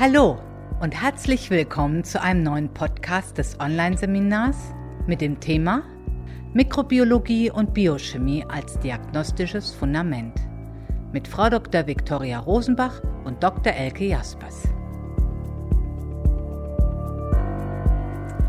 Hallo und herzlich willkommen zu einem neuen Podcast des Online-Seminars mit dem Thema Mikrobiologie und Biochemie als diagnostisches Fundament mit Frau Dr. Viktoria Rosenbach und Dr. Elke Jaspers.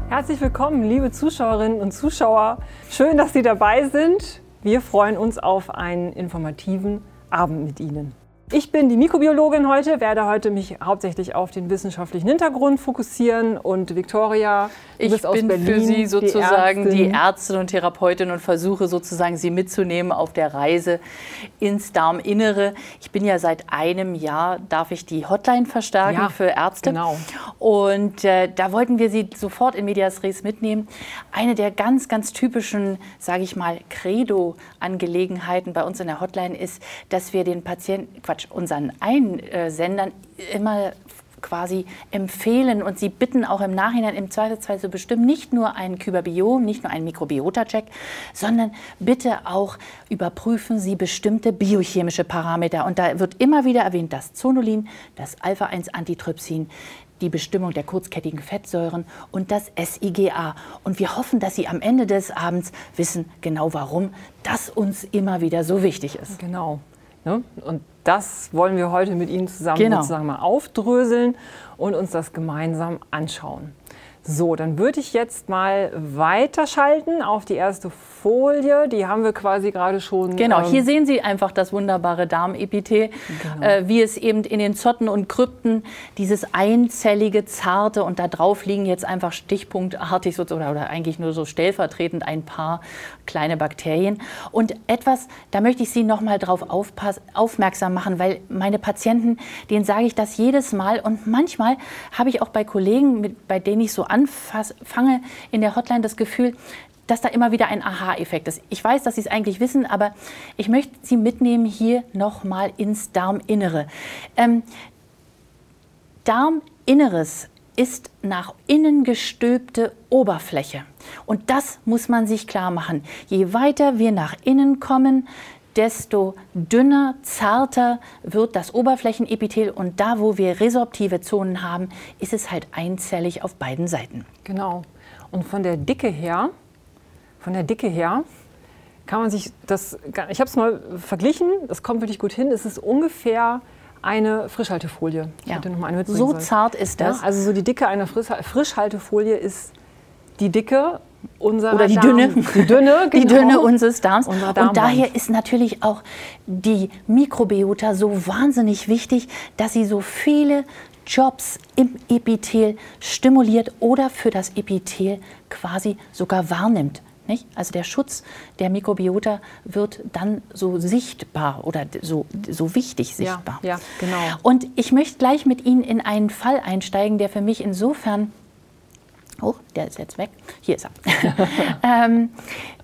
Herzlich willkommen, liebe Zuschauerinnen und Zuschauer. Schön, dass Sie dabei sind. Wir freuen uns auf einen informativen Abend mit Ihnen. Ich bin die Mikrobiologin heute, werde heute mich hauptsächlich auf den wissenschaftlichen Hintergrund fokussieren und Viktoria, du ich bist aus bin Berlin, für Sie sozusagen die Ärztin. die Ärztin und Therapeutin und versuche sozusagen Sie mitzunehmen auf der Reise ins Darminnere. Ich bin ja seit einem Jahr, darf ich die Hotline verstärken ja, für Ärzte. Genau. Und äh, da wollten wir Sie sofort in Medias Res mitnehmen. Eine der ganz, ganz typischen, sage ich mal, Credo-Angelegenheiten bei uns in der Hotline ist, dass wir den Patienten, Quatsch, unseren Einsendern immer quasi empfehlen und sie bitten auch im Nachhinein im Zweifelsfall zu bestimmen, nicht nur ein Kyberbiom, nicht nur einen Mikrobiota-Check, sondern bitte auch überprüfen Sie bestimmte biochemische Parameter. Und da wird immer wieder erwähnt das Zonulin, das Alpha-1-Antitrypsin, die Bestimmung der kurzkettigen Fettsäuren und das SIGA. Und wir hoffen, dass Sie am Ende des Abends wissen genau warum das uns immer wieder so wichtig ist. Genau. Ne? Und das wollen wir heute mit Ihnen zusammen genau. sozusagen mal aufdröseln und uns das gemeinsam anschauen. So, dann würde ich jetzt mal weiterschalten auf die erste Folie. Die haben wir quasi gerade schon. Genau, ähm, hier sehen Sie einfach das wunderbare Darmepithel, genau. äh, wie es eben in den Zotten und Krypten dieses einzellige, zarte und da drauf liegen jetzt einfach stichpunktartig so, oder, oder eigentlich nur so stellvertretend ein paar kleine Bakterien. Und etwas, da möchte ich Sie noch mal drauf aufmerksam machen, weil meine Patienten, denen sage ich das jedes Mal und manchmal habe ich auch bei Kollegen, mit, bei denen ich so anfange in der Hotline das Gefühl, dass da immer wieder ein Aha-Effekt ist. Ich weiß, dass Sie es eigentlich wissen, aber ich möchte Sie mitnehmen hier nochmal ins Darminnere. Ähm, Darminneres ist nach innen gestülpte Oberfläche. Und das muss man sich klar machen. Je weiter wir nach innen kommen, desto dünner, zarter wird das Oberflächenepithel und da, wo wir resorptive Zonen haben, ist es halt einzellig auf beiden Seiten. Genau. Und von der Dicke her, von der Dicke her, kann man sich das, ich habe es mal verglichen, das kommt wirklich gut hin, es ist ungefähr eine Frischhaltefolie. Ja. so zart ist das. Ja, also so die Dicke einer Frischhaltefolie ist die Dicke unserer Oder die Darm. Dünne. Die Dünne, genau. Die Dünne unseres Darms. Und daher ist natürlich auch die Mikrobiota so wahnsinnig wichtig, dass sie so viele Jobs im Epithel stimuliert oder für das Epithel quasi sogar wahrnimmt. Nicht? Also der Schutz der Mikrobiota wird dann so sichtbar oder so, so wichtig sichtbar. Ja, ja, genau. Und ich möchte gleich mit Ihnen in einen Fall einsteigen, der für mich insofern Oh, der ist jetzt weg. Hier ist er. ähm,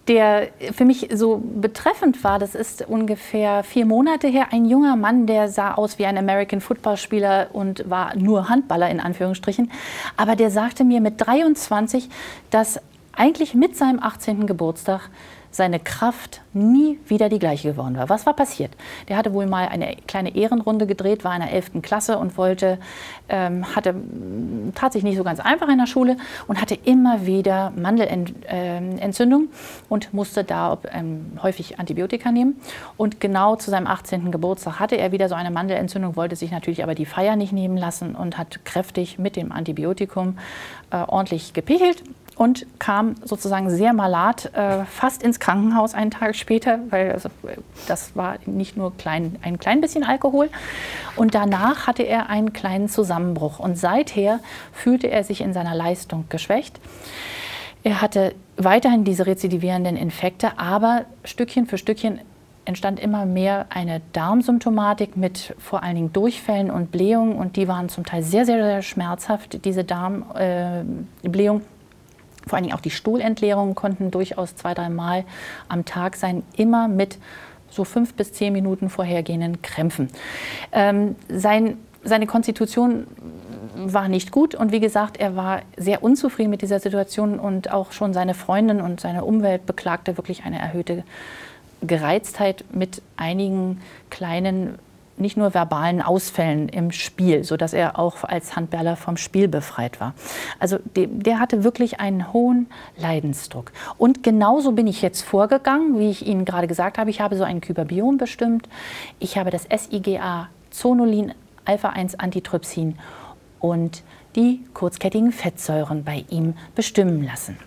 der für mich so betreffend war, das ist ungefähr vier Monate her, ein junger Mann, der sah aus wie ein American Footballspieler und war nur Handballer in Anführungsstrichen. Aber der sagte mir mit 23, dass eigentlich mit seinem 18. Geburtstag seine Kraft nie wieder die gleiche geworden war. Was war passiert? Der hatte wohl mal eine kleine Ehrenrunde gedreht, war in der 11. Klasse und wollte, ähm, hatte, tat sich nicht so ganz einfach in der Schule und hatte immer wieder Mandelentzündung ähm, und musste da ähm, häufig Antibiotika nehmen. Und genau zu seinem 18. Geburtstag hatte er wieder so eine Mandelentzündung, wollte sich natürlich aber die Feier nicht nehmen lassen und hat kräftig mit dem Antibiotikum äh, ordentlich gepichelt und kam sozusagen sehr malat äh, fast ins Krankenhaus einen Tag später, weil also, das war nicht nur klein, ein klein bisschen Alkohol. Und danach hatte er einen kleinen Zusammenbruch und seither fühlte er sich in seiner Leistung geschwächt. Er hatte weiterhin diese rezidivierenden Infekte, aber Stückchen für Stückchen entstand immer mehr eine Darmsymptomatik mit vor allen Dingen Durchfällen und Blähungen und die waren zum Teil sehr, sehr, sehr schmerzhaft, diese Darmblähung. Äh, vor allen Dingen auch die Stuhlentleerungen konnten durchaus zwei, dreimal am Tag sein, immer mit so fünf bis zehn Minuten vorhergehenden Krämpfen. Ähm, sein, seine Konstitution war nicht gut und wie gesagt, er war sehr unzufrieden mit dieser Situation und auch schon seine Freundin und seine Umwelt beklagte wirklich eine erhöhte Gereiztheit mit einigen kleinen nicht nur verbalen Ausfällen im Spiel, sodass er auch als Handballer vom Spiel befreit war. Also der, der hatte wirklich einen hohen Leidensdruck. Und genauso bin ich jetzt vorgegangen, wie ich Ihnen gerade gesagt habe. Ich habe so ein Kyberbiom bestimmt. Ich habe das SIGA Zonulin Alpha-1 Antitrypsin und die kurzkettigen Fettsäuren bei ihm bestimmen lassen.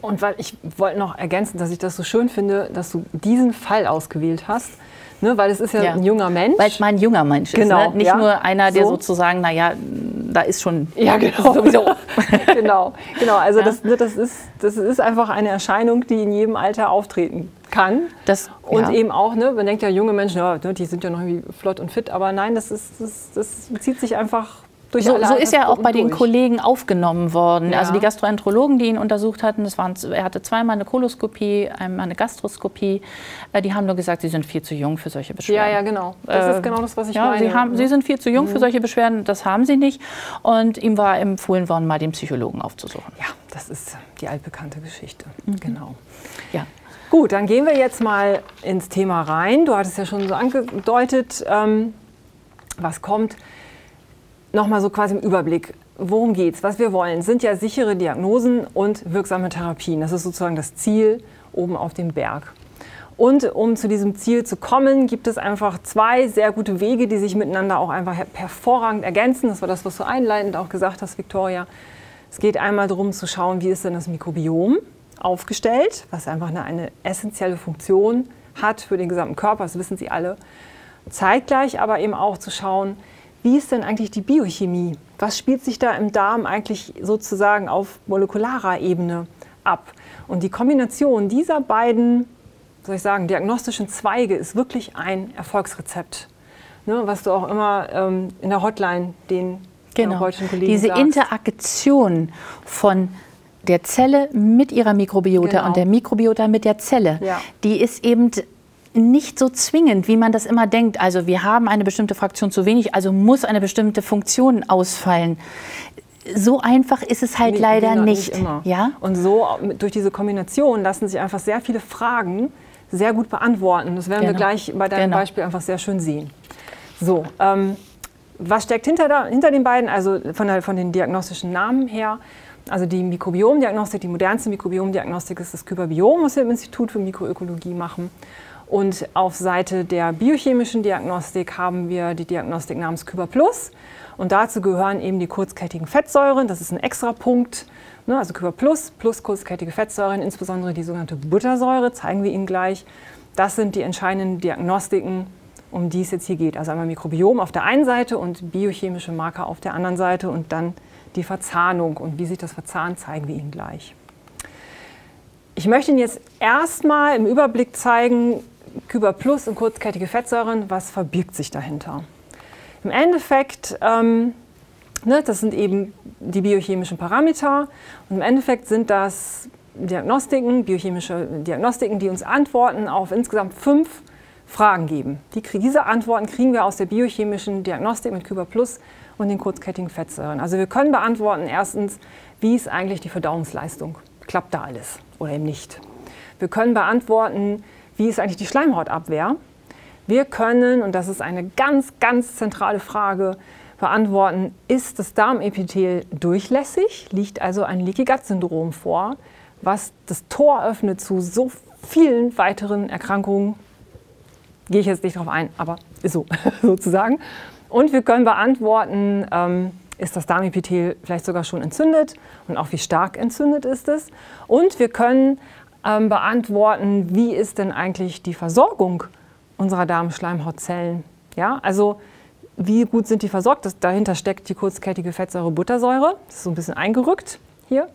Und weil ich wollte noch ergänzen, dass ich das so schön finde, dass du diesen Fall ausgewählt hast. Ne, weil es ist ja, ja. ein junger Mensch. Weil es mal ein junger Mensch genau, ist. Ne? Nicht ja. nur einer, der so. sozusagen, naja, da ist schon. Ja, genau. Sowieso. genau. genau. Also ja. das, ne, das, ist, das ist einfach eine Erscheinung, die in jedem Alter auftreten kann. Das, und eben auch, ne, man denkt ja, junge Menschen, ja, ne, die sind ja noch irgendwie flott und fit, aber nein, das, ist, das, das zieht sich einfach durch so, so ist er auch bei den Kollegen aufgenommen worden. Ja. Also die Gastroenterologen, die ihn untersucht hatten, das waren, er hatte zweimal eine Koloskopie, einmal eine Gastroskopie. Äh, die haben nur gesagt, sie sind viel zu jung für solche Beschwerden. Ja, ja, genau. Das äh, ist genau das, was ich ja, meine. Sie, haben, sie sind viel zu jung mhm. für solche Beschwerden, das haben sie nicht. Und ihm war empfohlen worden, mal den Psychologen aufzusuchen. Ja, das ist die altbekannte Geschichte. Mhm. Genau. Ja. Gut, dann gehen wir jetzt mal ins Thema rein. Du hattest ja schon so angedeutet, ähm, was kommt nochmal so quasi im Überblick. Worum geht's? Was wir wollen, sind ja sichere Diagnosen und wirksame Therapien. Das ist sozusagen das Ziel oben auf dem Berg. Und um zu diesem Ziel zu kommen, gibt es einfach zwei sehr gute Wege, die sich miteinander auch einfach hervorragend ergänzen. Das war das, was du einleitend auch gesagt hast, Victoria. Es geht einmal darum zu schauen, wie ist denn das Mikrobiom aufgestellt, was einfach eine, eine essentielle Funktion hat für den gesamten Körper, das wissen Sie alle. Zeitgleich aber eben auch zu schauen, wie ist denn eigentlich die Biochemie? Was spielt sich da im Darm eigentlich sozusagen auf molekularer Ebene ab? Und die Kombination dieser beiden, soll ich sagen, diagnostischen Zweige ist wirklich ein Erfolgsrezept. Ne, was du auch immer ähm, in der Hotline den genau. Kollegen Diese sagst. Interaktion von der Zelle mit ihrer Mikrobiota genau. und der Mikrobiota mit der Zelle, ja. die ist eben nicht so zwingend, wie man das immer denkt. Also wir haben eine bestimmte Fraktion zu wenig, also muss eine bestimmte Funktion ausfallen. So einfach ist es halt nee, leider nicht. nicht. Ja? Und so durch diese Kombination lassen sich einfach sehr viele Fragen sehr gut beantworten. Das werden genau. wir gleich bei deinem genau. Beispiel einfach sehr schön sehen. So, ähm, was steckt hinter, da, hinter den beiden? Also von, der, von den diagnostischen Namen her. Also die Mikrobiomdiagnostik, die modernste Mikrobiomdiagnostik ist das Kyberbiom, was wir im Institut für Mikroökologie machen. Und auf Seite der biochemischen Diagnostik haben wir die Diagnostik namens Kyber Plus. Und dazu gehören eben die kurzkettigen Fettsäuren. Das ist ein extra Punkt. Ne? Also Kyber Plus plus kurzkettige Fettsäuren, insbesondere die sogenannte Buttersäure, zeigen wir Ihnen gleich. Das sind die entscheidenden Diagnostiken, um die es jetzt hier geht. Also einmal Mikrobiom auf der einen Seite und biochemische Marker auf der anderen Seite und dann die Verzahnung. Und wie sich das verzahnt, zeigen wir Ihnen gleich. Ich möchte Ihnen jetzt erstmal im Überblick zeigen, Kyber Plus und kurzkettige Fettsäuren, was verbirgt sich dahinter? Im Endeffekt, ähm, ne, das sind eben die biochemischen Parameter und im Endeffekt sind das Diagnostiken, biochemische Diagnostiken, die uns Antworten auf insgesamt fünf Fragen geben. Die, diese Antworten kriegen wir aus der biochemischen Diagnostik mit Kyber Plus und den kurzkettigen Fettsäuren. Also wir können beantworten erstens, wie ist eigentlich die Verdauungsleistung? Klappt da alles oder eben nicht? Wir können beantworten, wie ist eigentlich die Schleimhautabwehr? Wir können, und das ist eine ganz, ganz zentrale Frage, beantworten, ist das Darmepithel durchlässig? Liegt also ein Leaky Gut Syndrom vor, was das Tor öffnet zu so vielen weiteren Erkrankungen? Gehe ich jetzt nicht darauf ein, aber ist so sozusagen. Und wir können beantworten, ähm, ist das Darmepithel vielleicht sogar schon entzündet und auch wie stark entzündet ist es. Und wir können ähm, beantworten, wie ist denn eigentlich die Versorgung unserer Darmschleimhautzellen. Ja, also wie gut sind die versorgt? Das, dahinter steckt die kurzkettige Fettsäure Buttersäure. Das ist so ein bisschen eingerückt hier.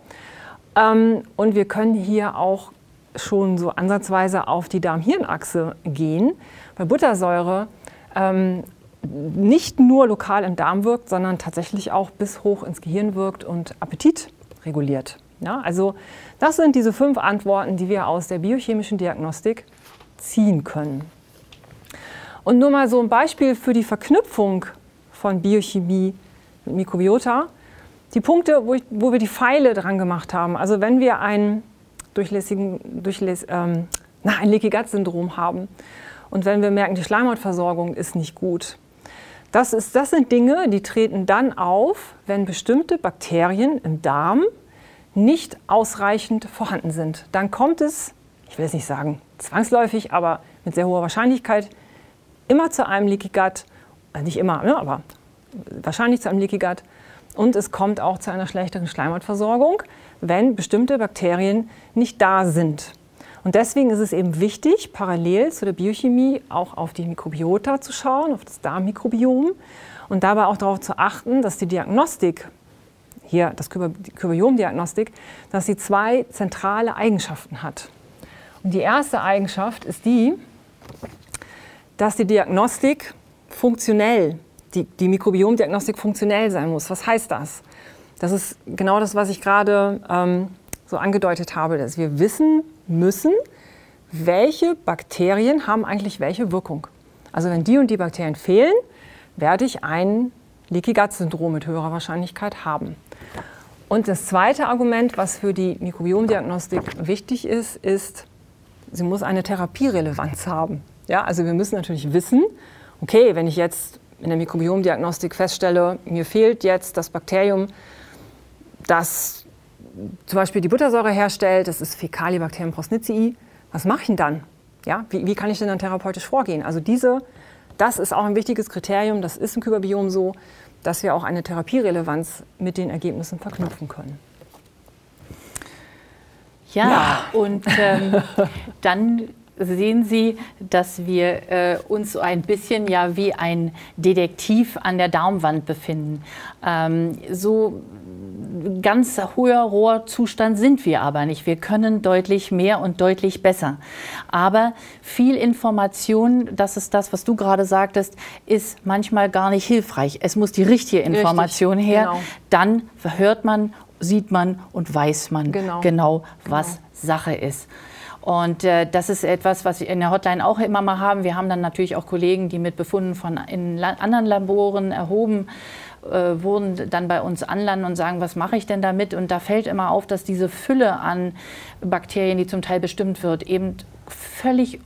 Ähm, und wir können hier auch schon so ansatzweise auf die Darm-Hirn-Achse gehen, weil Buttersäure ähm, nicht nur lokal im Darm wirkt, sondern tatsächlich auch bis hoch ins Gehirn wirkt und Appetit reguliert. Ja, also das sind diese fünf Antworten, die wir aus der biochemischen Diagnostik ziehen können. Und nur mal so ein Beispiel für die Verknüpfung von Biochemie mit Mikrobiota. Die Punkte, wo, ich, wo wir die Pfeile dran gemacht haben. Also wenn wir ein durchlässigen, durchläss, ähm, ein Leaky Syndrom haben und wenn wir merken, die Schleimhautversorgung ist nicht gut. Das, ist, das sind Dinge, die treten dann auf, wenn bestimmte Bakterien im Darm nicht ausreichend vorhanden sind. Dann kommt es, ich will es nicht sagen zwangsläufig, aber mit sehr hoher Wahrscheinlichkeit immer zu einem Leaky Gut, also nicht immer, aber wahrscheinlich zu einem Leaky Gut. Und es kommt auch zu einer schlechteren Schleimhautversorgung, wenn bestimmte Bakterien nicht da sind. Und deswegen ist es eben wichtig, parallel zu der Biochemie auch auf die Mikrobiota zu schauen, auf das Darmmikrobiom und dabei auch darauf zu achten, dass die Diagnostik, hier das Kyriomdiagnostik, dass sie zwei zentrale Eigenschaften hat. Und die erste Eigenschaft ist die, dass die Diagnostik funktionell, die, die Mikrobiomdiagnostik funktionell sein muss. Was heißt das? Das ist genau das, was ich gerade ähm, so angedeutet habe, dass wir wissen müssen, welche Bakterien haben eigentlich welche Wirkung. Also wenn die und die Bakterien fehlen, werde ich ein Leaky Gut Syndrom mit höherer Wahrscheinlichkeit haben. Und das zweite Argument, was für die Mikrobiomdiagnostik wichtig ist, ist, sie muss eine Therapierelevanz haben. Ja, also wir müssen natürlich wissen, okay, wenn ich jetzt in der Mikrobiomdiagnostik feststelle, mir fehlt jetzt das Bakterium, das zum Beispiel die Buttersäure herstellt, das ist Fecalibacterium prosnicii, was mache ich denn dann? Ja, wie, wie, kann ich denn dann therapeutisch vorgehen? Also diese, das ist auch ein wichtiges Kriterium, das ist im Kyberbiom so, dass wir auch eine Therapierelevanz mit den Ergebnissen verknüpfen können. Ja, ja. und ähm, dann sehen Sie, dass wir äh, uns so ein bisschen ja wie ein Detektiv an der Darmwand befinden. Ähm, so ganz hoher Rohrzustand sind wir aber nicht. Wir können deutlich mehr und deutlich besser. Aber viel Information, das ist das, was du gerade sagtest, ist manchmal gar nicht hilfreich. Es muss die richtige Information Richtig, her. Genau. Dann hört man, sieht man und weiß man genau, genau was genau. Sache ist. Und äh, das ist etwas, was wir in der Hotline auch immer mal haben. Wir haben dann natürlich auch Kollegen, die mit Befunden von in La anderen Laboren erhoben äh, wurden, dann bei uns anlanden und sagen, was mache ich denn damit? Und da fällt immer auf, dass diese Fülle an Bakterien, die zum Teil bestimmt wird, eben völlig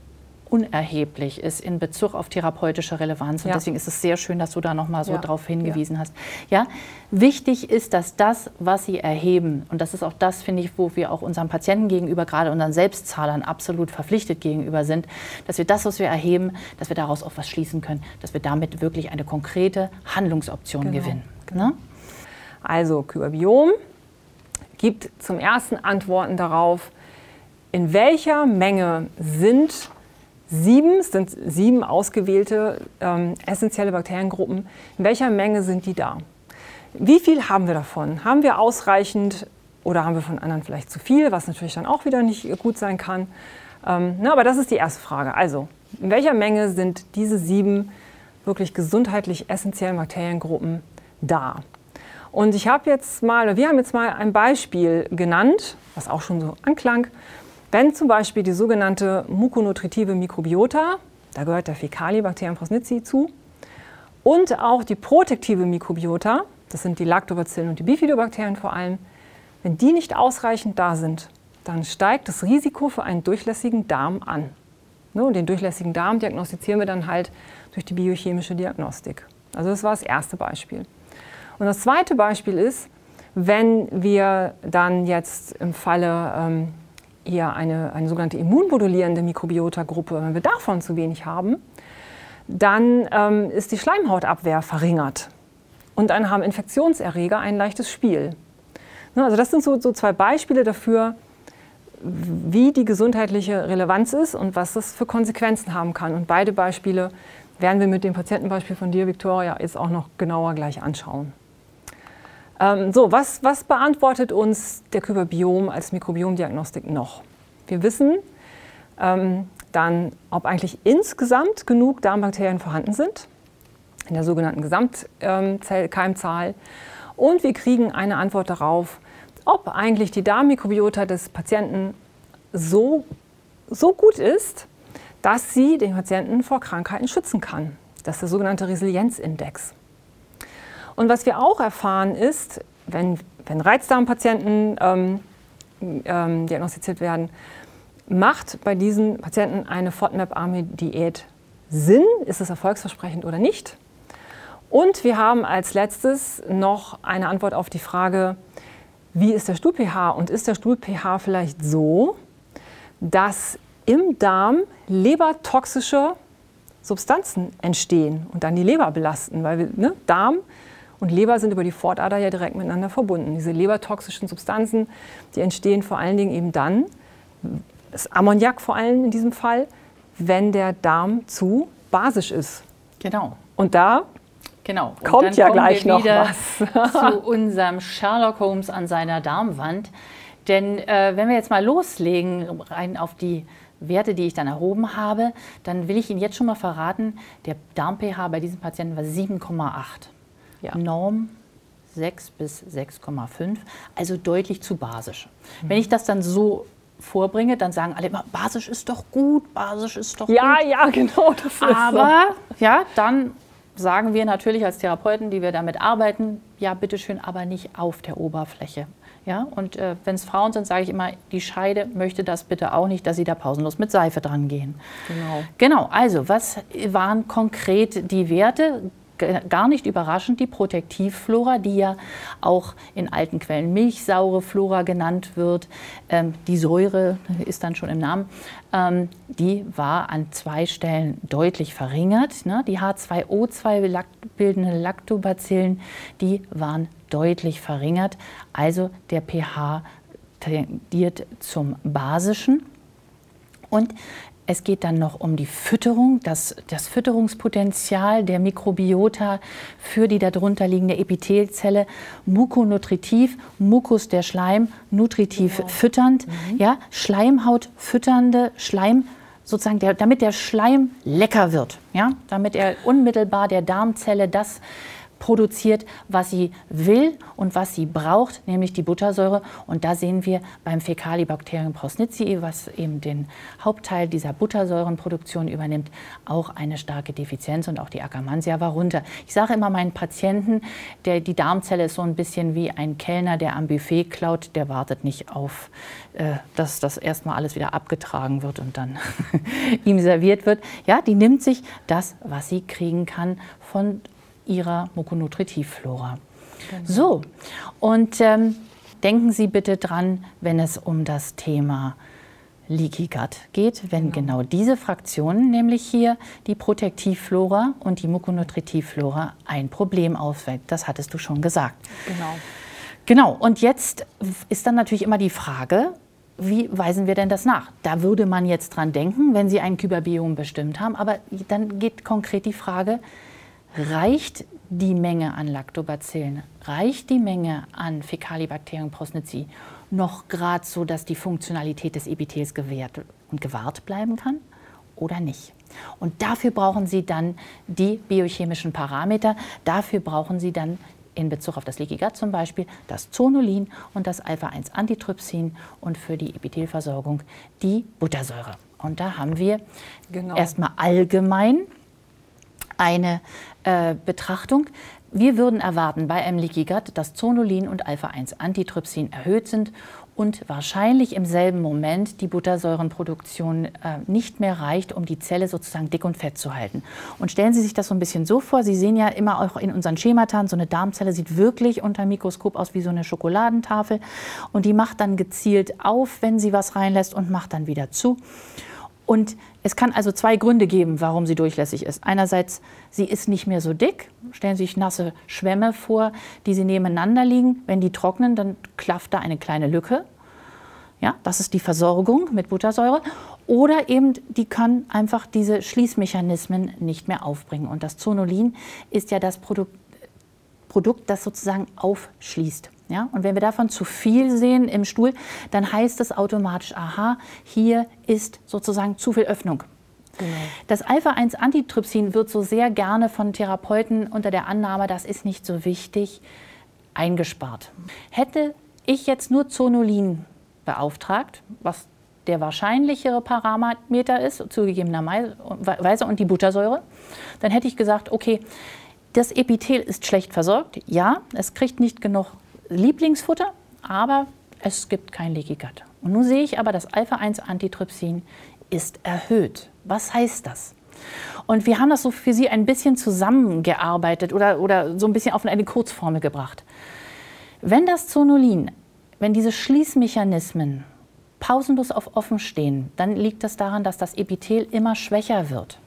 unerheblich ist in Bezug auf therapeutische Relevanz. Und ja. deswegen ist es sehr schön, dass du da nochmal so ja. darauf hingewiesen ja. hast. Ja, wichtig ist, dass das, was sie erheben, und das ist auch das, finde ich, wo wir auch unseren Patienten gegenüber, gerade unseren Selbstzahlern absolut verpflichtet gegenüber sind, dass wir das, was wir erheben, dass wir daraus auch was schließen können, dass wir damit wirklich eine konkrete Handlungsoption genau. gewinnen. Genau. Ne? Also Kyberbiom gibt zum ersten Antworten darauf, in welcher Menge sind sieben, es sind sieben ausgewählte ähm, essentielle Bakteriengruppen. In welcher Menge sind die da? Wie viel haben wir davon? Haben wir ausreichend oder haben wir von anderen vielleicht zu viel, was natürlich dann auch wieder nicht gut sein kann? Ähm, na, aber das ist die erste Frage. Also, in welcher Menge sind diese sieben wirklich gesundheitlich essentiellen Bakteriengruppen da? Und ich habe jetzt mal, wir haben jetzt mal ein Beispiel genannt, was auch schon so anklang. Wenn zum Beispiel die sogenannte mukonutritive Mikrobiota, da gehört der Fecalibacterium prosnici zu, und auch die protektive Mikrobiota, das sind die Lactobacillen und die Bifidobakterien vor allem, wenn die nicht ausreichend da sind, dann steigt das Risiko für einen durchlässigen Darm an. Ne, und den durchlässigen Darm diagnostizieren wir dann halt durch die biochemische Diagnostik. Also das war das erste Beispiel. Und das zweite Beispiel ist, wenn wir dann jetzt im Falle ähm, eher eine, eine sogenannte immunmodulierende Mikrobiota-Gruppe, wenn wir davon zu wenig haben, dann ähm, ist die Schleimhautabwehr verringert. Und dann haben Infektionserreger ein leichtes Spiel. Ne, also das sind so, so zwei Beispiele dafür, wie die gesundheitliche Relevanz ist und was das für Konsequenzen haben kann. Und beide Beispiele werden wir mit dem Patientenbeispiel von dir, Victoria, jetzt auch noch genauer gleich anschauen. Ähm, so, was, was beantwortet uns der Kyberbiom als Mikrobiomdiagnostik noch? Wir wissen ähm, dann, ob eigentlich insgesamt genug Darmbakterien vorhanden sind, in der sogenannten Gesamtkeimzahl. Ähm, Und wir kriegen eine Antwort darauf, ob eigentlich die Darmmikrobiota des Patienten so, so gut ist, dass sie den Patienten vor Krankheiten schützen kann. Das ist der sogenannte Resilienzindex. Und was wir auch erfahren ist, wenn, wenn Reizdarmpatienten ähm, ähm, diagnostiziert werden, macht bei diesen Patienten eine FODMAP-arme Diät Sinn? Ist es erfolgsversprechend oder nicht? Und wir haben als letztes noch eine Antwort auf die Frage, wie ist der Stuhl-pH und ist der Stuhl-pH vielleicht so, dass im Darm lebertoxische Substanzen entstehen und dann die Leber belasten, weil ne, Darm und Leber sind über die Fortader ja direkt miteinander verbunden. Diese lebertoxischen Substanzen, die entstehen vor allen Dingen eben dann, das Ammoniak vor allem in diesem Fall, wenn der Darm zu basisch ist. Genau. Und da Genau. Und kommt ja gleich noch was zu unserem Sherlock Holmes an seiner Darmwand. Denn äh, wenn wir jetzt mal loslegen, rein auf die Werte, die ich dann erhoben habe, dann will ich Ihnen jetzt schon mal verraten, der Darm-pH bei diesem Patienten war 7,8. Ja. Norm 6 bis 6,5, also deutlich zu basisch. Mhm. Wenn ich das dann so vorbringe, dann sagen alle immer, basisch ist doch gut, basisch ist doch ja, gut. Ja, ja, genau. Das ist Aber so. ja, dann sagen wir natürlich als Therapeuten, die wir damit arbeiten, ja, bitteschön, aber nicht auf der Oberfläche. Ja, und äh, wenn es Frauen sind, sage ich immer, die Scheide möchte das bitte auch nicht, dass sie da pausenlos mit Seife dran gehen. Genau. Genau, also was waren konkret die Werte? Gar nicht überraschend die Protektivflora, die ja auch in alten Quellen milchsaure Flora genannt wird. Ähm, die Säure ist dann schon im Namen. Ähm, die war an zwei Stellen deutlich verringert. Ne? Die H2O2 bildende Lactobacillen, die waren deutlich verringert. Also der pH tendiert zum basischen. Und es geht dann noch um die Fütterung, das, das Fütterungspotenzial der Mikrobiota für die darunter liegende Epithelzelle. Mukonutritiv, Mukus der Schleim, nutritiv genau. fütternd, mhm. ja, Schleimhaut fütternde Schleim sozusagen, der, damit der Schleim lecker wird, ja, damit er unmittelbar der Darmzelle das produziert, was sie will und was sie braucht, nämlich die Buttersäure. Und da sehen wir beim Fecalibacterium prausnitzii, was eben den Hauptteil dieser Buttersäurenproduktion übernimmt, auch eine starke Defizienz und auch die Akkermansia war runter. Ich sage immer meinen Patienten, der, die Darmzelle ist so ein bisschen wie ein Kellner, der am Buffet klaut, der wartet nicht auf, äh, dass das erstmal alles wieder abgetragen wird und dann ihm serviert wird. Ja, die nimmt sich das, was sie kriegen kann von ihrer Mukonutritivflora. Genau. So, und ähm, denken Sie bitte dran, wenn es um das Thema Leaky Gut geht, wenn genau. genau diese Fraktionen, nämlich hier die Protektivflora und die Mukonutritivflora, ein Problem auswählt. Das hattest du schon gesagt. Genau. Genau, und jetzt ist dann natürlich immer die Frage, wie weisen wir denn das nach? Da würde man jetzt dran denken, wenn Sie ein Kyberbiom bestimmt haben, aber dann geht konkret die Frage, reicht die Menge an Lactobacillen, reicht die Menge an Fäkalibacterium prosnici noch gerade so, dass die Funktionalität des Epithels gewährt und gewahrt bleiben kann oder nicht? Und dafür brauchen Sie dann die biochemischen Parameter, dafür brauchen Sie dann in Bezug auf das Leaky Gut zum Beispiel das Zonulin und das Alpha-1-Antitrypsin und für die Epithelversorgung die Buttersäure. Und da haben wir genau. erstmal allgemein eine äh, Betrachtung. Wir würden erwarten bei einem Leaky Gut, dass Zonulin und Alpha-1-Antitrypsin erhöht sind und wahrscheinlich im selben Moment die Buttersäurenproduktion äh, nicht mehr reicht, um die Zelle sozusagen dick und fett zu halten. Und stellen Sie sich das so ein bisschen so vor, Sie sehen ja immer auch in unseren Schematan, so eine Darmzelle sieht wirklich unter dem Mikroskop aus wie so eine Schokoladentafel und die macht dann gezielt auf, wenn sie was reinlässt und macht dann wieder zu. Und es kann also zwei Gründe geben, warum sie durchlässig ist. Einerseits, sie ist nicht mehr so dick. Stellen Sie sich nasse Schwämme vor, die sie nebeneinander liegen. Wenn die trocknen, dann klafft da eine kleine Lücke. Ja, das ist die Versorgung mit Buttersäure. Oder eben, die kann einfach diese Schließmechanismen nicht mehr aufbringen. Und das Zonulin ist ja das Produkt, Produkt das sozusagen aufschließt. Ja? Und wenn wir davon zu viel sehen im Stuhl, dann heißt es automatisch, aha, hier ist sozusagen zu viel Öffnung. Genau. Das Alpha-1-Antitrypsin wird so sehr gerne von Therapeuten unter der Annahme, das ist nicht so wichtig, eingespart. Hätte ich jetzt nur Zonulin beauftragt, was der wahrscheinlichere Parameter ist, zugegebenerweise, und die Buttersäure, dann hätte ich gesagt, okay, das Epithel ist schlecht versorgt, ja, es kriegt nicht genug Lieblingsfutter, aber es gibt kein Leaky Gut. Und nun sehe ich aber, das Alpha-1-Antitrypsin ist erhöht. Was heißt das? Und wir haben das so für Sie ein bisschen zusammengearbeitet oder, oder so ein bisschen auf eine Kurzformel gebracht. Wenn das Zonulin, wenn diese Schließmechanismen pausenlos auf offen stehen, dann liegt das daran, dass das Epithel immer schwächer wird.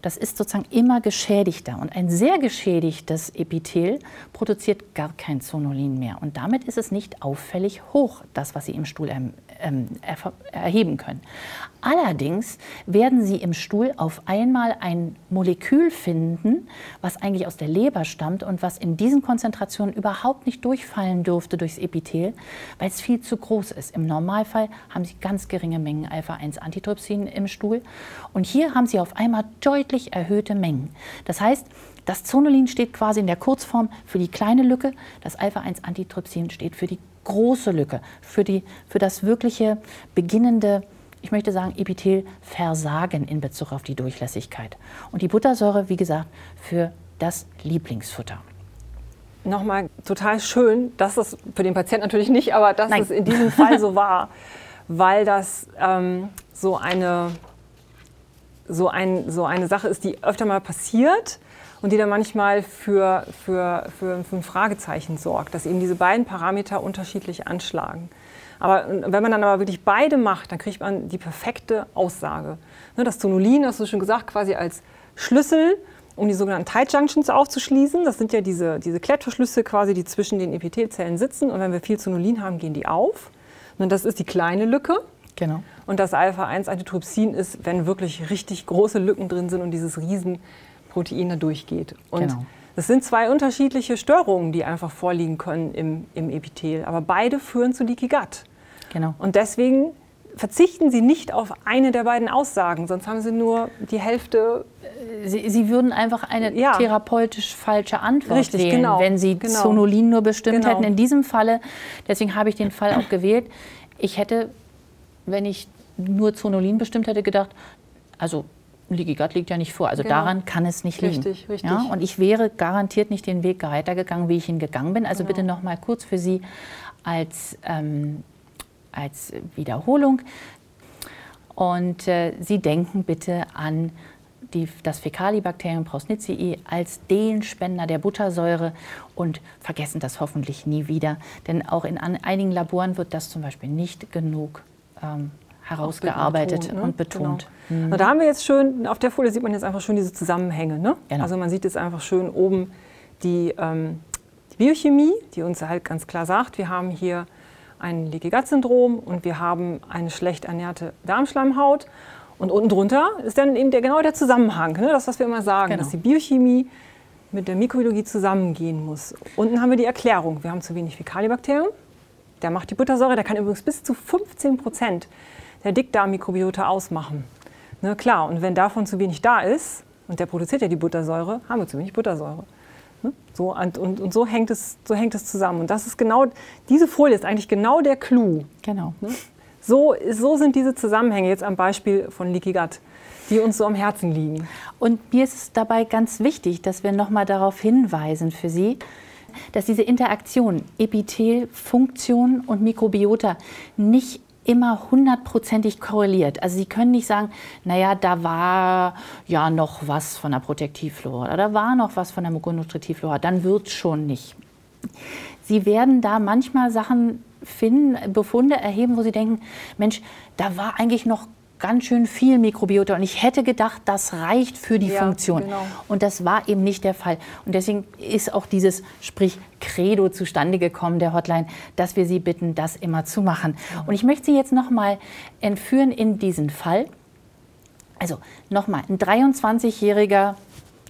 Das ist sozusagen immer geschädigter. Und ein sehr geschädigtes Epithel produziert gar kein Zonulin mehr. Und damit ist es nicht auffällig hoch, das, was Sie im Stuhl erheben können. Allerdings werden Sie im Stuhl auf einmal ein Molekül finden, was eigentlich aus der Leber stammt und was in diesen Konzentrationen überhaupt nicht durchfallen dürfte durchs Epithel, weil es viel zu groß ist. Im Normalfall haben Sie ganz geringe Mengen Alpha-1-Antitrypsin im Stuhl und hier haben Sie auf einmal deutlich erhöhte Mengen. Das heißt, das Zonulin steht quasi in der Kurzform für die kleine Lücke, das Alpha-1-Antitrypsin steht für die große Lücke, für, die, für das wirkliche beginnende ich möchte sagen, Epithelversagen in Bezug auf die Durchlässigkeit. Und die Buttersäure, wie gesagt, für das Lieblingsfutter. Nochmal total schön, dass es für den Patienten natürlich nicht, aber dass Nein. es in diesem Fall so war, weil das ähm, so, eine, so, ein, so eine Sache ist, die öfter mal passiert und die dann manchmal für, für, für, für ein Fragezeichen sorgt, dass eben diese beiden Parameter unterschiedlich anschlagen. Aber wenn man dann aber wirklich beide macht, dann kriegt man die perfekte Aussage. Ne, das Zonulin, hast du schon gesagt, quasi als Schlüssel, um die sogenannten Tight Junctions aufzuschließen. Das sind ja diese, diese Klettverschlüsse quasi, die zwischen den Epithelzellen sitzen. Und wenn wir viel Zonulin haben, gehen die auf. Und das ist die kleine Lücke. Genau. Und das Alpha-1-Antitrypsin ist, wenn wirklich richtig große Lücken drin sind und dieses riesen Protein da durchgeht. Und genau. das sind zwei unterschiedliche Störungen, die einfach vorliegen können im, im Epithel. Aber beide führen zu Leaky Gut. Genau. Und deswegen verzichten Sie nicht auf eine der beiden Aussagen, sonst haben Sie nur die Hälfte. Sie, Sie würden einfach eine ja. therapeutisch falsche Antwort Richtig, wählen, genau, wenn Sie genau. Zonulin nur bestimmt genau. hätten. In diesem Falle, deswegen habe ich den Fall auch gewählt, ich hätte, wenn ich nur Zonulin bestimmt hätte, gedacht, also Ligigat liegt ja nicht vor. Also genau. daran kann es nicht liegen. Richtig, richtig. Ja? Und ich wäre garantiert nicht den Weg weitergegangen, wie ich ihn gegangen bin. Also genau. bitte noch mal kurz für Sie als, ähm, als Wiederholung. Und äh, Sie denken bitte an die, das Fäkalibakterium Prausnitzii als den Spender der Buttersäure und vergessen das hoffentlich nie wieder. Denn auch in an, einigen Laboren wird das zum Beispiel nicht genug ähm, herausgearbeitet betont, ne? und betont. Genau. Mhm. Da haben wir jetzt schön, auf der Folie sieht man jetzt einfach schön diese Zusammenhänge. Ne? Genau. Also man sieht jetzt einfach schön oben die, ähm, die, Biochemie, die uns halt ganz klar sagt, wir haben hier ein Leaky Gut Syndrom und wir haben eine schlecht ernährte Darmschleimhaut. Und unten drunter ist dann eben der, genau der Zusammenhang, ne? das, was wir immer sagen, genau. dass die Biochemie mit der Mikrobiologie zusammengehen muss. Unten haben wir die Erklärung, wir haben zu wenig Fäkalibakterien, der macht die Buttersäure, der kann übrigens bis zu 15 Prozent der Dickdarmmikrobiota ausmachen. Ne, klar, und wenn davon zu wenig da ist, und der produziert ja die Buttersäure, haben wir zu wenig Buttersäure. Ne? So, und, und, und, so, hängt es, so hängt es zusammen. Und das ist genau, diese Folie ist eigentlich genau der Clou. Genau. Ne? So, so sind diese Zusammenhänge jetzt am Beispiel von Leaky Gut, die uns so am Herzen liegen. Und mir ist es dabei ganz wichtig, dass wir noch mal darauf hinweisen für Sie, dass diese Interaktion Epithel, Funktion und Mikrobiota nicht immer hundertprozentig korreliert. Also Sie können nicht sagen, naja, da war ja noch was von der Protektivflora oder da war noch was von der Mukonutritivflora, dann wird es schon nicht. Sie werden da manchmal Sachen finden, Befunde erheben, wo Sie denken, Mensch, da war eigentlich noch ganz schön viel Mikrobiota und ich hätte gedacht, das reicht für die ja, Funktion. Genau. Und das war eben nicht der Fall. Und deswegen ist auch dieses, sprich Credo zustande gekommen der Hotline, dass wir Sie bitten, das immer zu machen. Und ich möchte Sie jetzt noch mal entführen in diesen Fall. Also nochmal, ein 23-jähriger,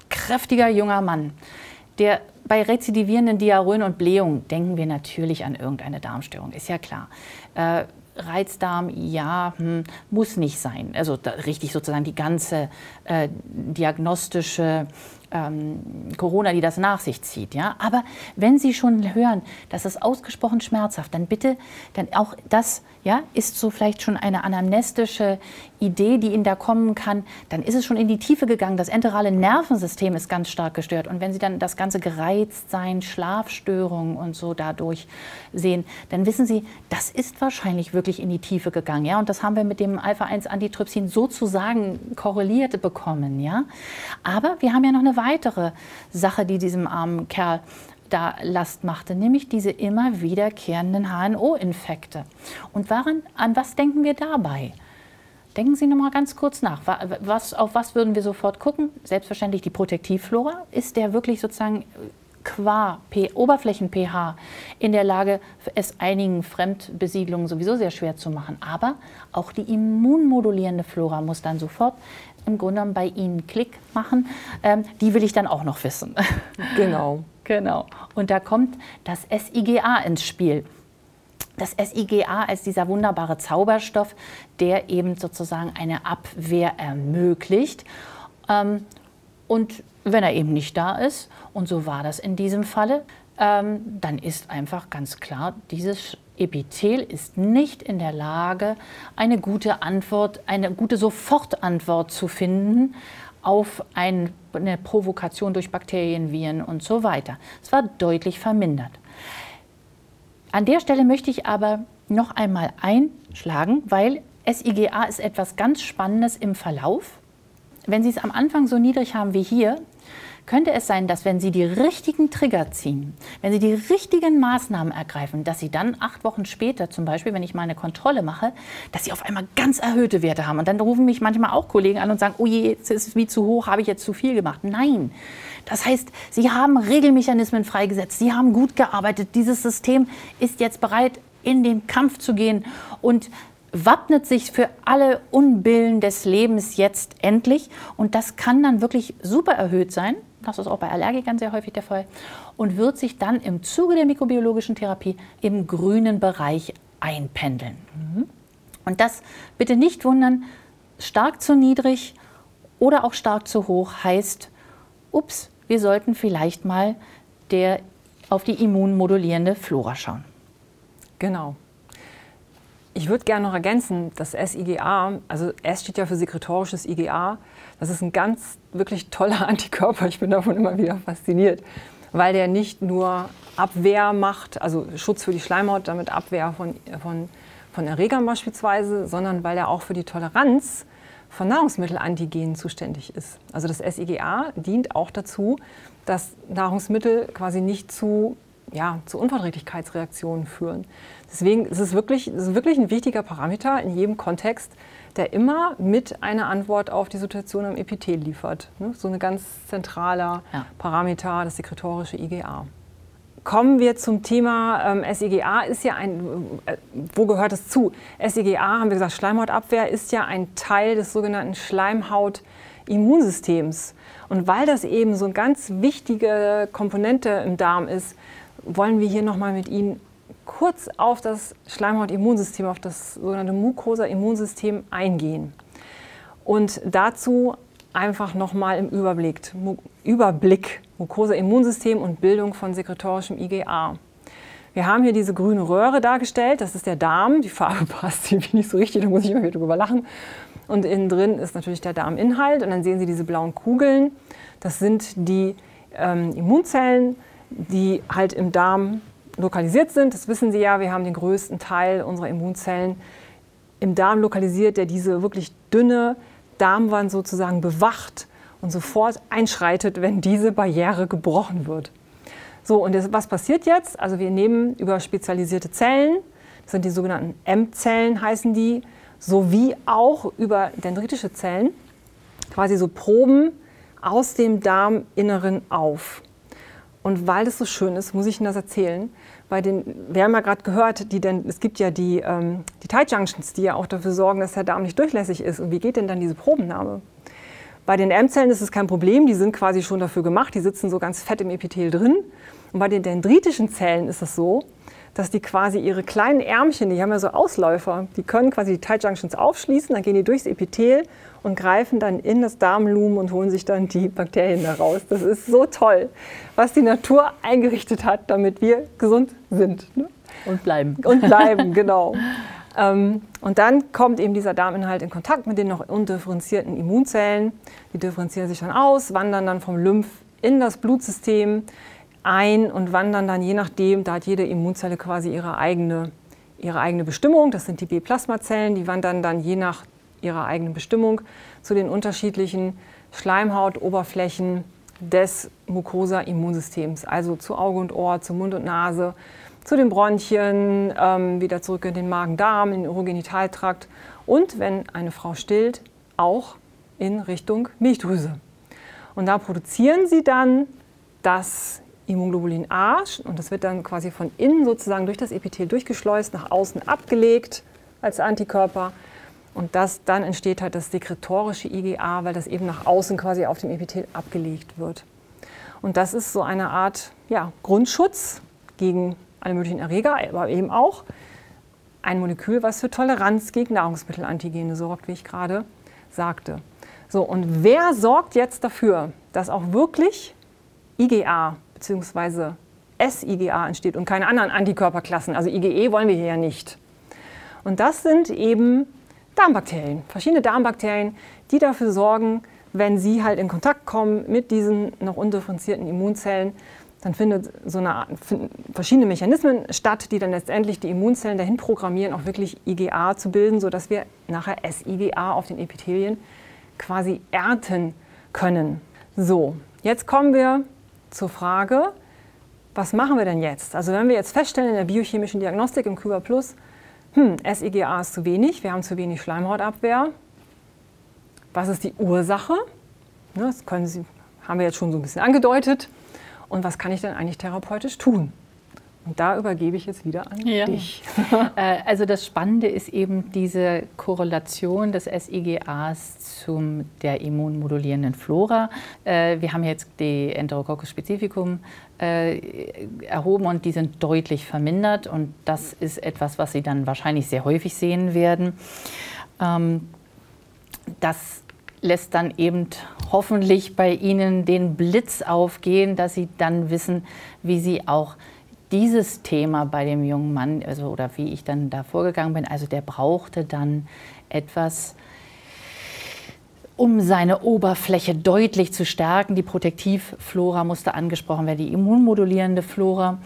kräftiger junger Mann, der bei rezidivierenden Diarrhoen und Blähungen denken wir natürlich an irgendeine Darmstörung, ist ja klar. Äh, Reizdarm, ja, hm, muss nicht sein. Also da, richtig sozusagen die ganze äh, diagnostische ähm, Corona, die das nach sich zieht. Ja? Aber wenn Sie schon hören, das ist ausgesprochen schmerzhaft, dann bitte, dann auch das ja, ist so vielleicht schon eine anamnestische Idee, die Ihnen da kommen kann, dann ist es schon in die Tiefe gegangen. Das enterale Nervensystem ist ganz stark gestört. Und wenn Sie dann das ganze Gereiztsein, Schlafstörungen und so dadurch sehen, dann wissen Sie, das ist wahrscheinlich wirklich in die Tiefe gegangen. Ja? Und das haben wir mit dem Alpha-1-Antitrypsin sozusagen korreliert bekommen. Ja? Aber wir haben ja noch eine weitere Sache, die diesem armen Kerl da Last machte, nämlich diese immer wiederkehrenden HNO-Infekte. Und waran, an was denken wir dabei? Denken Sie noch mal ganz kurz nach. Was, auf was würden wir sofort gucken? Selbstverständlich die Protektivflora. Ist der wirklich sozusagen qua Oberflächen-pH in der Lage, es einigen Fremdbesiedlungen sowieso sehr schwer zu machen. Aber auch die immunmodulierende Flora muss dann sofort im Grunde genommen bei Ihnen Klick machen. Ähm, die will ich dann auch noch wissen. Genau. genau. Und da kommt das SIGA ins Spiel. Das SIGA als dieser wunderbare Zauberstoff, der eben sozusagen eine Abwehr ermöglicht. Ähm, und wenn er eben nicht da ist, und so war das in diesem Falle, ähm, dann ist einfach ganz klar, dieses Epithel ist nicht in der Lage, eine gute Antwort, eine gute Sofortantwort zu finden auf eine Provokation durch Bakterien, Viren und so weiter. Es war deutlich vermindert. An der Stelle möchte ich aber noch einmal einschlagen, weil SIGA ist etwas ganz Spannendes im Verlauf. Wenn Sie es am Anfang so niedrig haben wie hier, könnte es sein, dass wenn Sie die richtigen Trigger ziehen, wenn Sie die richtigen Maßnahmen ergreifen, dass Sie dann acht Wochen später, zum Beispiel, wenn ich mal eine Kontrolle mache, dass Sie auf einmal ganz erhöhte Werte haben. Und dann rufen mich manchmal auch Kollegen an und sagen, oh je, jetzt ist es wie zu hoch, habe ich jetzt zu viel gemacht. Nein. Das heißt, Sie haben Regelmechanismen freigesetzt, Sie haben gut gearbeitet. Dieses System ist jetzt bereit, in den Kampf zu gehen und wappnet sich für alle Unbillen des Lebens jetzt endlich. Und das kann dann wirklich super erhöht sein. Das ist auch bei Allergikern sehr häufig der Fall. Und wird sich dann im Zuge der mikrobiologischen Therapie im grünen Bereich einpendeln. Mhm. Und das bitte nicht wundern, stark zu niedrig oder auch stark zu hoch heißt, ups, wir sollten vielleicht mal der, auf die immunmodulierende Flora schauen. Genau. Ich würde gerne noch ergänzen, das SIGA, also S steht ja für sekretorisches IGA, das ist ein ganz wirklich toller Antikörper. Ich bin davon immer wieder fasziniert, weil der nicht nur Abwehr macht, also Schutz für die Schleimhaut, damit Abwehr von, von, von Erregern beispielsweise, sondern weil er auch für die Toleranz von Nahrungsmittelantigenen zuständig ist. Also das SIGA dient auch dazu, dass Nahrungsmittel quasi nicht zu, ja, zu Unverträglichkeitsreaktionen führen. Deswegen ist es wirklich, ist wirklich ein wichtiger Parameter in jedem Kontext, der immer mit einer Antwort auf die Situation am Epithel liefert. Ne? So ein ganz zentraler ja. Parameter, das sekretorische IgA. Kommen wir zum Thema ähm, SIGA ist ja ein, äh, wo gehört es zu? SIGA, haben wir gesagt, Schleimhautabwehr ist ja ein Teil des sogenannten Schleimhautimmunsystems. Und weil das eben so eine ganz wichtige Komponente im Darm ist, wollen wir hier nochmal mit Ihnen kurz auf das Schleimhautimmunsystem, auf das sogenannte Mucosa-Immunsystem eingehen. Und dazu einfach nochmal im Überblick, Überblick Mucosa-Immunsystem und Bildung von sekretorischem IgA. Wir haben hier diese grüne Röhre dargestellt, das ist der Darm, die Farbe passt irgendwie nicht so richtig, da muss ich immer wieder drüber lachen. Und innen drin ist natürlich der Darminhalt und dann sehen Sie diese blauen Kugeln, das sind die ähm, Immunzellen, die halt im Darm lokalisiert sind. Das wissen Sie ja, wir haben den größten Teil unserer Immunzellen im Darm lokalisiert, der diese wirklich dünne Darmwand sozusagen bewacht und sofort einschreitet, wenn diese Barriere gebrochen wird. So, und das, was passiert jetzt? Also wir nehmen über spezialisierte Zellen, das sind die sogenannten M-Zellen heißen die, sowie auch über dendritische Zellen, quasi so Proben aus dem Darminneren auf. Und weil das so schön ist, muss ich Ihnen das erzählen. Bei den, wir haben ja gerade gehört, die denn, es gibt ja die, ähm, die Tight Junctions, die ja auch dafür sorgen, dass der Darm nicht durchlässig ist. Und wie geht denn dann diese Probennahme? Bei den M-Zellen ist es kein Problem, die sind quasi schon dafür gemacht, die sitzen so ganz fett im Epithel drin. Und bei den dendritischen Zellen ist es so, dass die quasi ihre kleinen Ärmchen, die haben ja so Ausläufer, die können quasi die Tight Junctions aufschließen, dann gehen die durchs Epithel und greifen dann in das Darmlumen und holen sich dann die Bakterien daraus. Das ist so toll, was die Natur eingerichtet hat, damit wir gesund sind. Ne? Und bleiben. Und bleiben, genau. Ähm, und dann kommt eben dieser Darminhalt in Kontakt mit den noch undifferenzierten Immunzellen. Die differenzieren sich dann aus, wandern dann vom Lymph in das Blutsystem ein und wandern dann je nachdem, da hat jede Immunzelle quasi ihre eigene, ihre eigene Bestimmung. Das sind die B-Plasmazellen, die wandern dann je nach ihrer eigenen Bestimmung zu den unterschiedlichen Schleimhautoberflächen des Mucosa-Immunsystems, also zu Auge und Ohr, zu Mund und Nase, zu den Bronchien, ähm, wieder zurück in den Magen-Darm, in den Urogenitaltrakt und, wenn eine Frau stillt, auch in Richtung Milchdrüse. Und da produzieren sie dann das Immunglobulin A und das wird dann quasi von innen sozusagen durch das Epithel durchgeschleust, nach außen abgelegt als Antikörper. Und das, dann entsteht halt das sekretorische IgA, weil das eben nach außen quasi auf dem Epithel abgelegt wird. Und das ist so eine Art ja, Grundschutz gegen alle möglichen Erreger, aber eben auch ein Molekül, was für Toleranz gegen Nahrungsmittelantigene sorgt, wie ich gerade sagte. So, und wer sorgt jetzt dafür, dass auch wirklich IgA bzw. SIgA entsteht und keine anderen Antikörperklassen? Also IgE wollen wir hier ja nicht. Und das sind eben Darmbakterien, verschiedene Darmbakterien, die dafür sorgen, wenn sie halt in Kontakt kommen mit diesen noch undifferenzierten Immunzellen, dann findet so eine Art, verschiedene Mechanismen statt, die dann letztendlich die Immunzellen dahin programmieren, auch wirklich IgA zu bilden, sodass wir nachher SIgA auf den Epithelien quasi ernten können. So, jetzt kommen wir zur Frage, was machen wir denn jetzt? Also wenn wir jetzt feststellen in der biochemischen Diagnostik im Kyber Plus, hm, SIGA ist zu wenig, wir haben zu wenig Schleimhautabwehr. Was ist die Ursache? Ne, das können Sie, haben wir jetzt schon so ein bisschen angedeutet. Und was kann ich denn eigentlich therapeutisch tun? Und da übergebe ich jetzt wieder an ja. dich. Äh, also das Spannende ist eben diese Korrelation des SIGAs zum der immunmodulierenden Flora. Äh, wir haben jetzt die Enterococcus specificum äh, erhoben und die sind deutlich vermindert. Und das ist etwas, was Sie dann wahrscheinlich sehr häufig sehen werden. Ähm, das lässt dann eben hoffentlich bei Ihnen den Blitz aufgehen, dass Sie dann wissen, wie Sie auch dieses Thema bei dem jungen Mann, also, oder wie ich dann da vorgegangen bin, also der brauchte dann etwas, um seine Oberfläche deutlich zu stärken. Die Protektivflora musste angesprochen werden, die immunmodulierende Flora.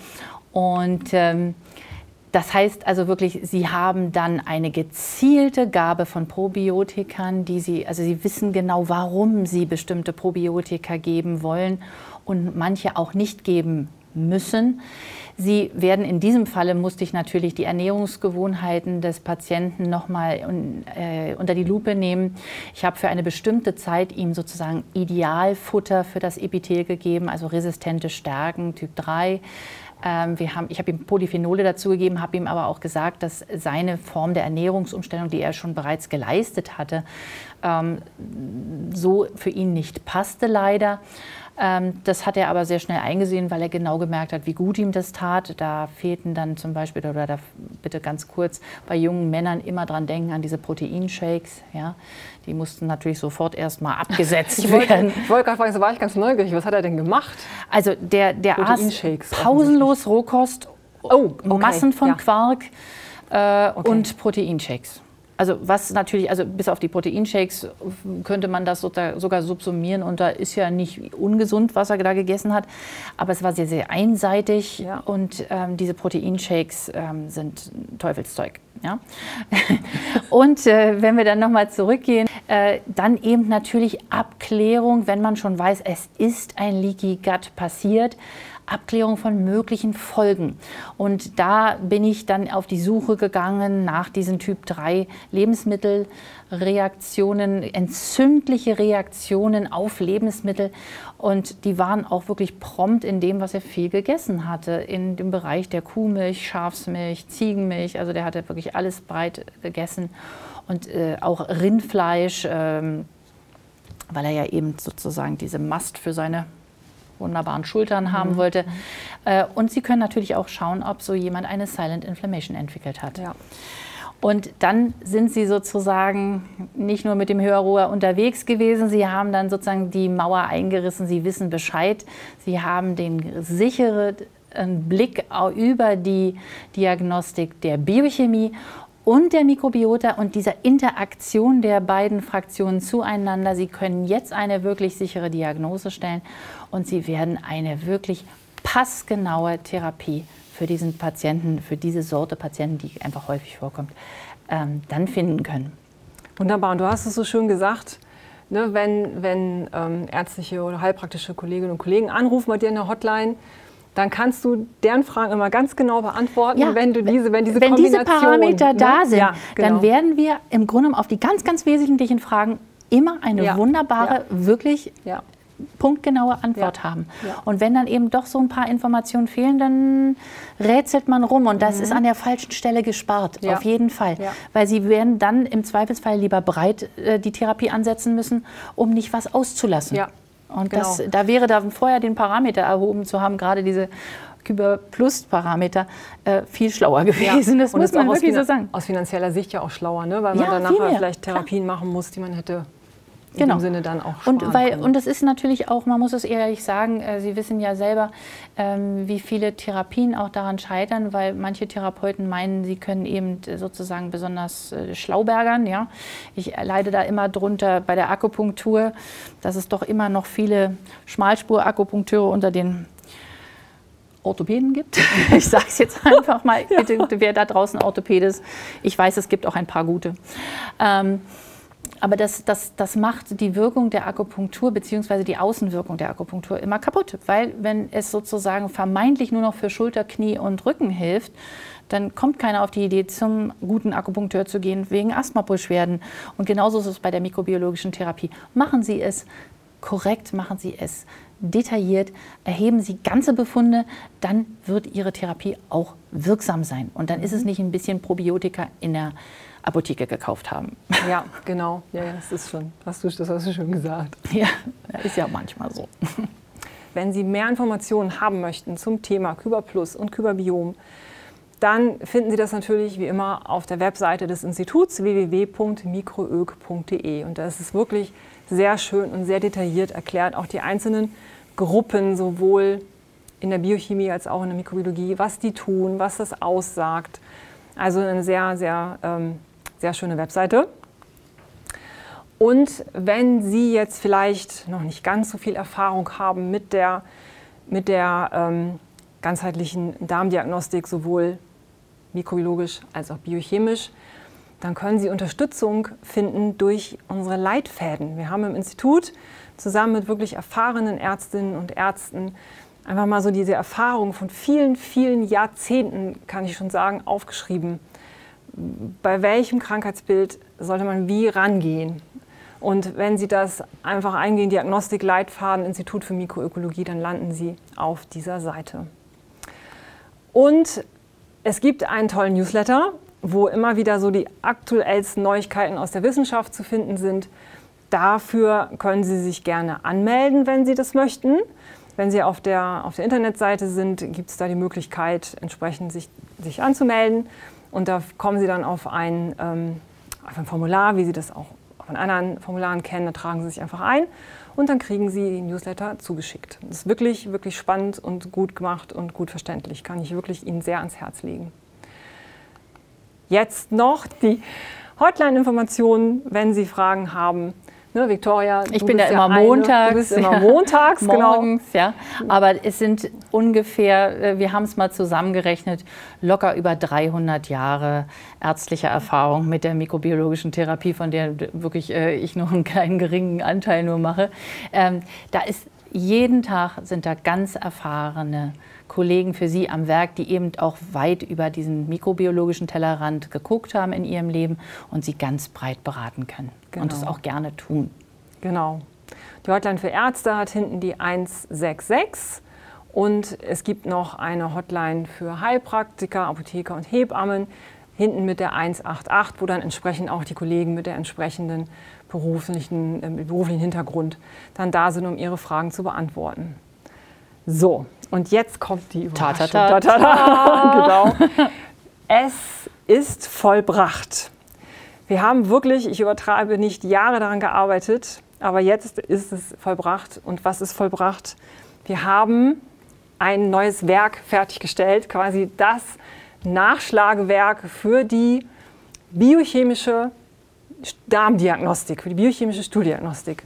Und ähm, das heißt also wirklich, Sie haben dann eine gezielte Gabe von Probiotikern, die Sie, also Sie wissen genau, warum Sie bestimmte Probiotika geben wollen und manche auch nicht geben müssen. Sie werden in diesem Falle, musste ich natürlich die Ernährungsgewohnheiten des Patienten nochmal äh, unter die Lupe nehmen. Ich habe für eine bestimmte Zeit ihm sozusagen Idealfutter für das Epithel gegeben, also resistente Stärken Typ 3. Ähm, wir haben, ich habe ihm Polyphenole dazugegeben, habe ihm aber auch gesagt, dass seine Form der Ernährungsumstellung, die er schon bereits geleistet hatte, ähm, so für ihn nicht passte leider. Ähm, das hat er aber sehr schnell eingesehen, weil er genau gemerkt hat, wie gut ihm das tat. Da fehlten dann zum Beispiel, oder da bitte ganz kurz, bei jungen Männern immer dran denken an diese Proteinshakes. Ja? Die mussten natürlich sofort erstmal abgesetzt ich werden. Wollte, ich wollte gerade fragen, so war ich ganz neugierig. Was hat er denn gemacht? Also der, der aß pausenlos Rohkost, oh, okay. Massen von ja. Quark äh, okay. und Proteinshakes. Also was natürlich, also bis auf die Proteinshakes könnte man das sogar subsumieren und da ist ja nicht ungesund, was er da gegessen hat. Aber es war sehr, sehr einseitig ja. und ähm, diese Proteinshakes ähm, sind Teufelszeug. Ja? und äh, wenn wir dann nochmal zurückgehen, äh, dann eben natürlich Abklärung, wenn man schon weiß, es ist ein Leaky Gut passiert Abklärung von möglichen Folgen. Und da bin ich dann auf die Suche gegangen nach diesen Typ 3 Lebensmittelreaktionen, entzündliche Reaktionen auf Lebensmittel. Und die waren auch wirklich prompt in dem, was er viel gegessen hatte, in dem Bereich der Kuhmilch, Schafsmilch, Ziegenmilch. Also der hatte wirklich alles breit gegessen. Und äh, auch Rindfleisch, ähm, weil er ja eben sozusagen diese Mast für seine wunderbaren Schultern mhm. haben wollte. Äh, und Sie können natürlich auch schauen, ob so jemand eine Silent Inflammation entwickelt hat. Ja. Und dann sind sie sozusagen nicht nur mit dem Hörrohr unterwegs gewesen, sie haben dann sozusagen die Mauer eingerissen, sie wissen Bescheid, sie haben den sicheren Blick über die Diagnostik der Biochemie und der Mikrobiota und dieser Interaktion der beiden Fraktionen zueinander. Sie können jetzt eine wirklich sichere Diagnose stellen und Sie werden eine wirklich passgenaue Therapie für diesen Patienten, für diese Sorte Patienten, die einfach häufig vorkommt, ähm, dann finden können. Wunderbar. Und du hast es so schön gesagt. Ne, wenn, wenn ähm, ärztliche oder heilpraktische Kolleginnen und Kollegen anrufen bei dir in der Hotline, dann kannst du deren Fragen immer ganz genau beantworten, ja, wenn du diese, wenn diese, wenn diese Parameter ne? da sind, ja, genau. dann werden wir im Grunde auf die ganz, ganz wesentlichen Fragen immer eine ja, wunderbare, wirklich punktgenaue Antwort ja. haben. Ja. Und wenn dann eben doch so ein paar Informationen fehlen, dann rätselt man rum und das mhm. ist an der falschen Stelle gespart, ja. auf jeden Fall. Weil sie werden dann im Zweifelsfall lieber breit äh, die Therapie ansetzen müssen, um nicht was auszulassen. Und genau. das, da wäre da vorher den Parameter erhoben zu haben, gerade diese Kyber Plus Parameter äh, viel schlauer gewesen. Das und muss man wirklich so sagen. Aus finanzieller Sicht ja auch schlauer, ne? weil man dann nachher vielleicht Therapien Klar. machen muss, die man hätte in genau. dem Sinne dann auch und weil können. und das ist natürlich auch, man muss es ehrlich sagen, äh, Sie wissen ja selber, ähm, wie viele Therapien auch daran scheitern, weil manche Therapeuten meinen, sie können eben sozusagen besonders äh, schlaubergern. Ja, ich leide da immer drunter bei der Akupunktur, dass es doch immer noch viele Schmalspur-Akupunkteure unter den Orthopäden gibt. Ich sage es jetzt einfach mal, bitte, wer da draußen Orthopäde ist. Ich weiß, es gibt auch ein paar gute. Ähm, aber das, das, das macht die Wirkung der Akupunktur bzw. die Außenwirkung der Akupunktur immer kaputt. Weil wenn es sozusagen vermeintlich nur noch für Schulter, Knie und Rücken hilft, dann kommt keiner auf die Idee, zum guten Akupunkteur zu gehen wegen Asthmabeschwerden. Und genauso ist es bei der mikrobiologischen Therapie. Machen Sie es korrekt, machen Sie es detailliert, erheben Sie ganze Befunde, dann wird Ihre Therapie auch wirksam sein. Und dann ist es mhm. nicht ein bisschen Probiotika in der Apotheke gekauft haben. Ja, genau. Ja, das ist schon, hast du, das hast du schon gesagt. Ja, ist ja manchmal so. Wenn Sie mehr Informationen haben möchten zum Thema Kyber Plus und Kyberbiom, dann finden Sie das natürlich wie immer auf der Webseite des Instituts www.mikroög.de. Und da ist es wirklich sehr schön und sehr detailliert erklärt, auch die einzelnen Gruppen, sowohl in der Biochemie als auch in der Mikrobiologie, was die tun, was das aussagt. Also eine sehr, sehr ähm, sehr schöne Webseite. Und wenn Sie jetzt vielleicht noch nicht ganz so viel Erfahrung haben mit der, mit der ähm, ganzheitlichen Darmdiagnostik, sowohl mikrobiologisch als auch biochemisch, dann können Sie Unterstützung finden durch unsere Leitfäden. Wir haben im Institut zusammen mit wirklich erfahrenen Ärztinnen und Ärzten einfach mal so diese Erfahrung von vielen, vielen Jahrzehnten, kann ich schon sagen, aufgeschrieben bei welchem Krankheitsbild sollte man wie rangehen. Und wenn Sie das einfach eingehen, Diagnostik, Leitfaden, Institut für Mikroökologie, dann landen Sie auf dieser Seite. Und es gibt einen tollen Newsletter, wo immer wieder so die aktuellsten Neuigkeiten aus der Wissenschaft zu finden sind. Dafür können Sie sich gerne anmelden, wenn Sie das möchten. Wenn Sie auf der, auf der Internetseite sind, gibt es da die Möglichkeit, entsprechend sich, sich anzumelden. Und da kommen Sie dann auf ein, ähm, auf ein Formular, wie Sie das auch von anderen Formularen kennen. Da tragen Sie sich einfach ein und dann kriegen Sie die Newsletter zugeschickt. Das ist wirklich, wirklich spannend und gut gemacht und gut verständlich. Kann ich wirklich Ihnen sehr ans Herz legen. Jetzt noch die Hotline-Informationen, wenn Sie Fragen haben. Ne, Victoria, ich bin da immer ja montags. Eine, du bist immer montags, genau. Morgens, ja. Aber es sind ungefähr, äh, wir haben es mal zusammengerechnet, locker über 300 Jahre ärztliche Erfahrung mit der mikrobiologischen Therapie, von der wirklich äh, ich noch einen kleinen geringen Anteil nur mache. Ähm, da ist jeden Tag sind da ganz erfahrene Kollegen für Sie am Werk, die eben auch weit über diesen mikrobiologischen Tellerrand geguckt haben in ihrem Leben und Sie ganz breit beraten können genau. und das auch gerne tun. Genau. Die Hotline für Ärzte hat hinten die 166 und es gibt noch eine Hotline für Heilpraktiker, Apotheker und Hebammen hinten mit der 188, wo dann entsprechend auch die Kollegen mit der entsprechenden beruflichen, äh, beruflichen Hintergrund dann da sind, um ihre Fragen zu beantworten. So, und jetzt kommt die Überraschung. Ta, ta, ta, genau. Es ist vollbracht. Wir haben wirklich, ich übertreibe nicht, Jahre daran gearbeitet, aber jetzt ist es vollbracht. Und was ist vollbracht? Wir haben ein neues Werk fertiggestellt, quasi das Nachschlagewerk für die biochemische Darmdiagnostik, für die biochemische Stuhldiagnostik.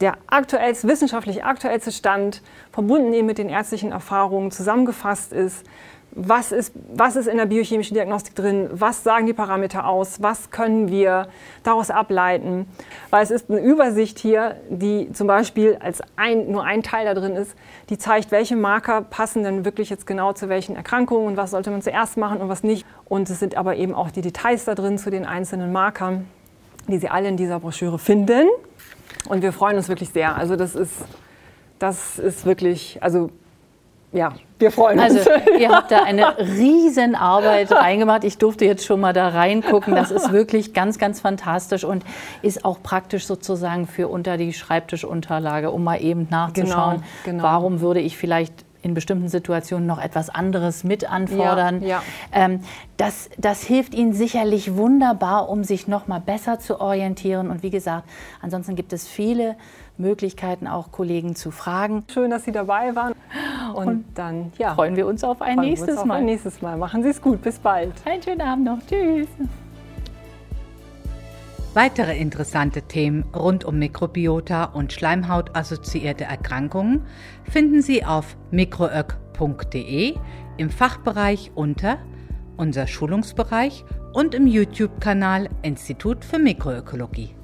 Der aktuellste, wissenschaftlich aktuellste Stand, verbunden eben mit den ärztlichen Erfahrungen, zusammengefasst ist, was ist, was ist in der biochemischen Diagnostik drin, was sagen die Parameter aus, was können wir daraus ableiten. Weil es ist eine Übersicht hier, die zum Beispiel als ein, nur ein Teil da drin ist, die zeigt, welche Marker passen denn wirklich jetzt genau zu welchen Erkrankungen und was sollte man zuerst machen und was nicht. Und es sind aber eben auch die Details da drin zu den einzelnen Markern, die Sie alle in dieser Broschüre finden. Und wir freuen uns wirklich sehr. Also das ist, das ist wirklich, also ja, wir freuen uns. Also ihr habt da eine riesen Arbeit reingemacht. Ich durfte jetzt schon mal da reingucken. Das ist wirklich ganz, ganz fantastisch und ist auch praktisch sozusagen für unter die Schreibtischunterlage, um mal eben nachzuschauen, genau, genau. warum würde ich vielleicht in bestimmten Situationen noch etwas anderes mit anfordern. Ja, ja. Ähm, das, das hilft Ihnen sicherlich wunderbar, um sich noch mal besser zu orientieren. Und wie gesagt, ansonsten gibt es viele Möglichkeiten, auch Kollegen zu fragen. Schön, dass Sie dabei waren. Und, Und dann ja, freuen wir uns auf ein nächstes auf Mal. Ein nächstes Mal. Machen Sie es gut. Bis bald. Einen schönen Abend noch. Tschüss. Weitere interessante Themen rund um Mikrobiota und Schleimhautassoziierte Erkrankungen finden Sie auf mikroök.de im Fachbereich unter unser Schulungsbereich und im YouTube-Kanal Institut für Mikroökologie.